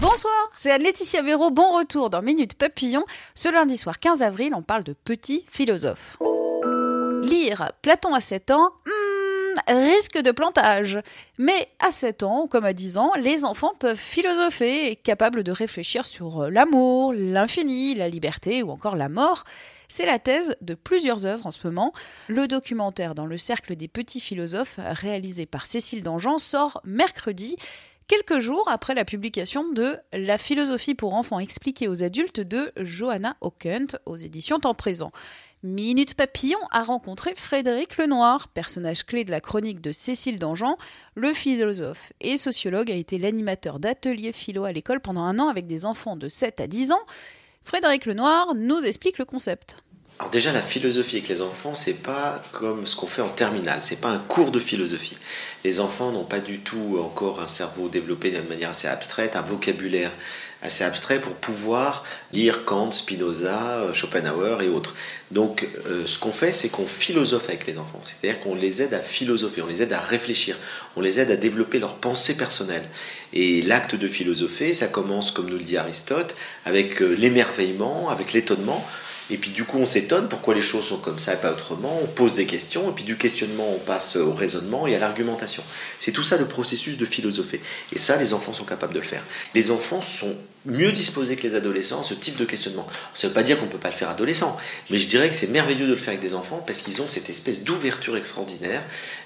Bonsoir, c'est Anne-Laetitia Véro. Bon retour dans Minute Papillon. Ce lundi soir 15 avril, on parle de petits philosophes. Lire Platon à 7 ans, hmm, risque de plantage. Mais à 7 ans, comme à 10 ans, les enfants peuvent philosopher et capables de réfléchir sur l'amour, l'infini, la liberté ou encore la mort. C'est la thèse de plusieurs œuvres en ce moment. Le documentaire Dans le cercle des petits philosophes, réalisé par Cécile Dangean, sort mercredi quelques jours après la publication de La philosophie pour enfants expliquée aux adultes de Johanna Hockent aux éditions Temps Présent. Minute Papillon a rencontré Frédéric Lenoir, personnage clé de la chronique de Cécile Dangean. Le philosophe et sociologue a été l'animateur d'ateliers philo à l'école pendant un an avec des enfants de 7 à 10 ans. Frédéric Lenoir nous explique le concept. Alors déjà la philosophie avec les enfants, c'est pas comme ce qu'on fait en terminale, c'est pas un cours de philosophie. Les enfants n'ont pas du tout encore un cerveau développé d'une manière assez abstraite, un vocabulaire assez abstrait pour pouvoir lire Kant, Spinoza, Schopenhauer et autres. Donc euh, ce qu'on fait, c'est qu'on philosophe avec les enfants, c'est-à-dire qu'on les aide à philosopher, on les aide à réfléchir, on les aide à développer leur pensée personnelle. Et l'acte de philosopher, ça commence, comme nous le dit Aristote, avec euh, l'émerveillement, avec l'étonnement. Et puis du coup, on s'étonne pourquoi les choses sont comme ça et pas autrement. On pose des questions, et puis du questionnement, on passe au raisonnement et à l'argumentation. C'est tout ça le processus de philosopher. Et ça, les enfants sont capables de le faire. Les enfants sont mieux disposés que les adolescents ce type de questionnement. Ça ne veut pas dire qu'on ne peut pas le faire adolescent, mais je dirais que c'est merveilleux de le faire avec des enfants parce qu'ils ont cette espèce d'ouverture extraordinaire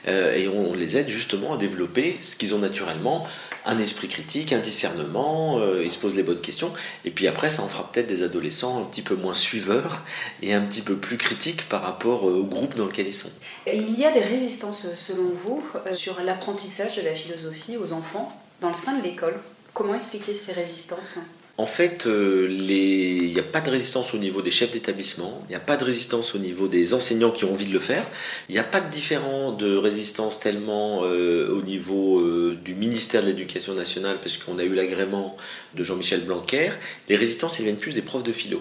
euh, et on les aide justement à développer ce qu'ils ont naturellement, un esprit critique, un discernement, euh, ils se posent les bonnes questions et puis après ça en fera peut-être des adolescents un petit peu moins suiveurs et un petit peu plus critiques par rapport euh, au groupe dans lequel ils sont. Il y a des résistances selon vous sur l'apprentissage de la philosophie aux enfants dans le sein de l'école? Comment expliquer ces résistances en fait, euh, il n'y a pas de résistance au niveau des chefs d'établissement, il n'y a pas de résistance au niveau des enseignants qui ont envie de le faire, il n'y a pas de différent de résistance tellement euh, au niveau euh, du ministère de l'Éducation nationale, parce qu'on a eu l'agrément de Jean-Michel Blanquer. Les résistances, elles viennent plus des profs de philo.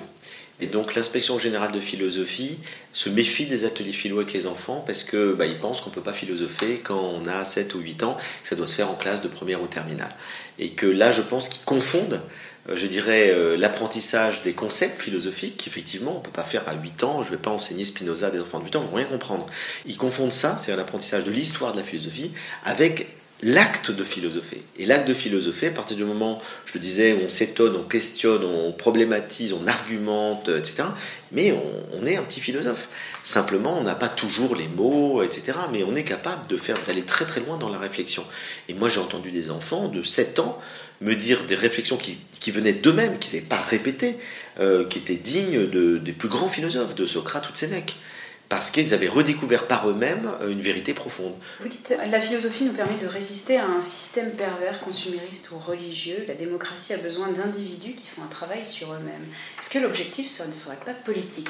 Et donc l'inspection générale de philosophie se méfie des ateliers philo avec les enfants parce que bah, ils pensent qu'on ne peut pas philosopher quand on a 7 ou 8 ans, que ça doit se faire en classe de première ou terminale. Et que là, je pense qu'ils confondent, euh, je dirais, euh, l'apprentissage des concepts philosophiques, qu'effectivement, on ne peut pas faire à 8 ans, je ne vais pas enseigner Spinoza à des enfants de 8 ans, ils vont rien comprendre. Ils confondent ça, c'est-à-dire l'apprentissage de l'histoire de la philosophie, avec l'acte de philosopher. Et l'acte de philosopher, à partir du moment, je le disais, on s'étonne, on questionne, on problématise, on argumente, etc. Mais on, est un petit philosophe. Simplement, on n'a pas toujours les mots, etc. Mais on est capable de faire d'aller très très loin dans la réflexion. Et moi, j'ai entendu des enfants de 7 ans me dire des réflexions qui, venaient d'eux-mêmes, qui n'étaient pas répétées, euh, qui étaient dignes de, des plus grands philosophes, de Socrate ou de Sénèque parce qu'ils avaient redécouvert par eux-mêmes euh, une vérité profonde. Vous dites, la philosophie nous permet de résister à un système pervers, consumériste ou religieux. La démocratie a besoin d'individus qui font un travail sur eux-mêmes. Est-ce que l'objectif ne serait pas politique?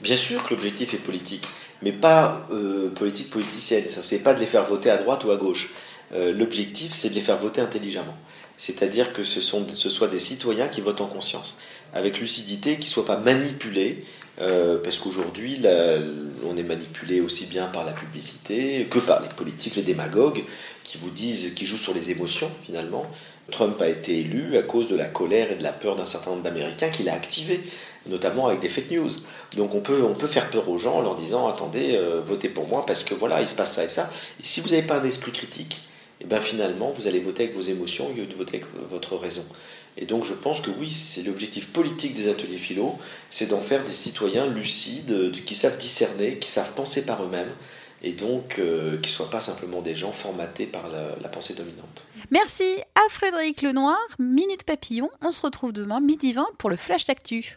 Bien sûr que l'objectif est politique, mais pas euh, politique politicienne. Ça, c'est pas de les faire voter à droite ou à gauche. Euh, l'objectif, c'est de les faire voter intelligemment. C'est-à-dire que ce, sont, ce soit des citoyens qui votent en conscience, avec lucidité, qui ne soient pas manipulés, euh, parce qu'aujourd'hui, on est manipulé aussi bien par la publicité que par les politiques, les démagogues, qui vous disent, qui jouent sur les émotions finalement. Trump a été élu à cause de la colère et de la peur d'un certain nombre d'Américains qu'il a activé, notamment avec des fake news. Donc on peut, faire peur aux gens en leur disant attendez, euh, votez pour moi parce que voilà, il se passe ça et ça. Et si vous n'avez pas un esprit critique, et eh bien finalement, vous allez voter avec vos émotions au lieu de voter avec votre raison. Et donc je pense que oui, c'est l'objectif politique des ateliers philo, c'est d'en faire des citoyens lucides, qui savent discerner, qui savent penser par eux-mêmes, et donc euh, qui ne soient pas simplement des gens formatés par la, la pensée dominante. Merci à Frédéric Lenoir, Minute Papillon. On se retrouve demain midi 20 pour le Flash d'Actu.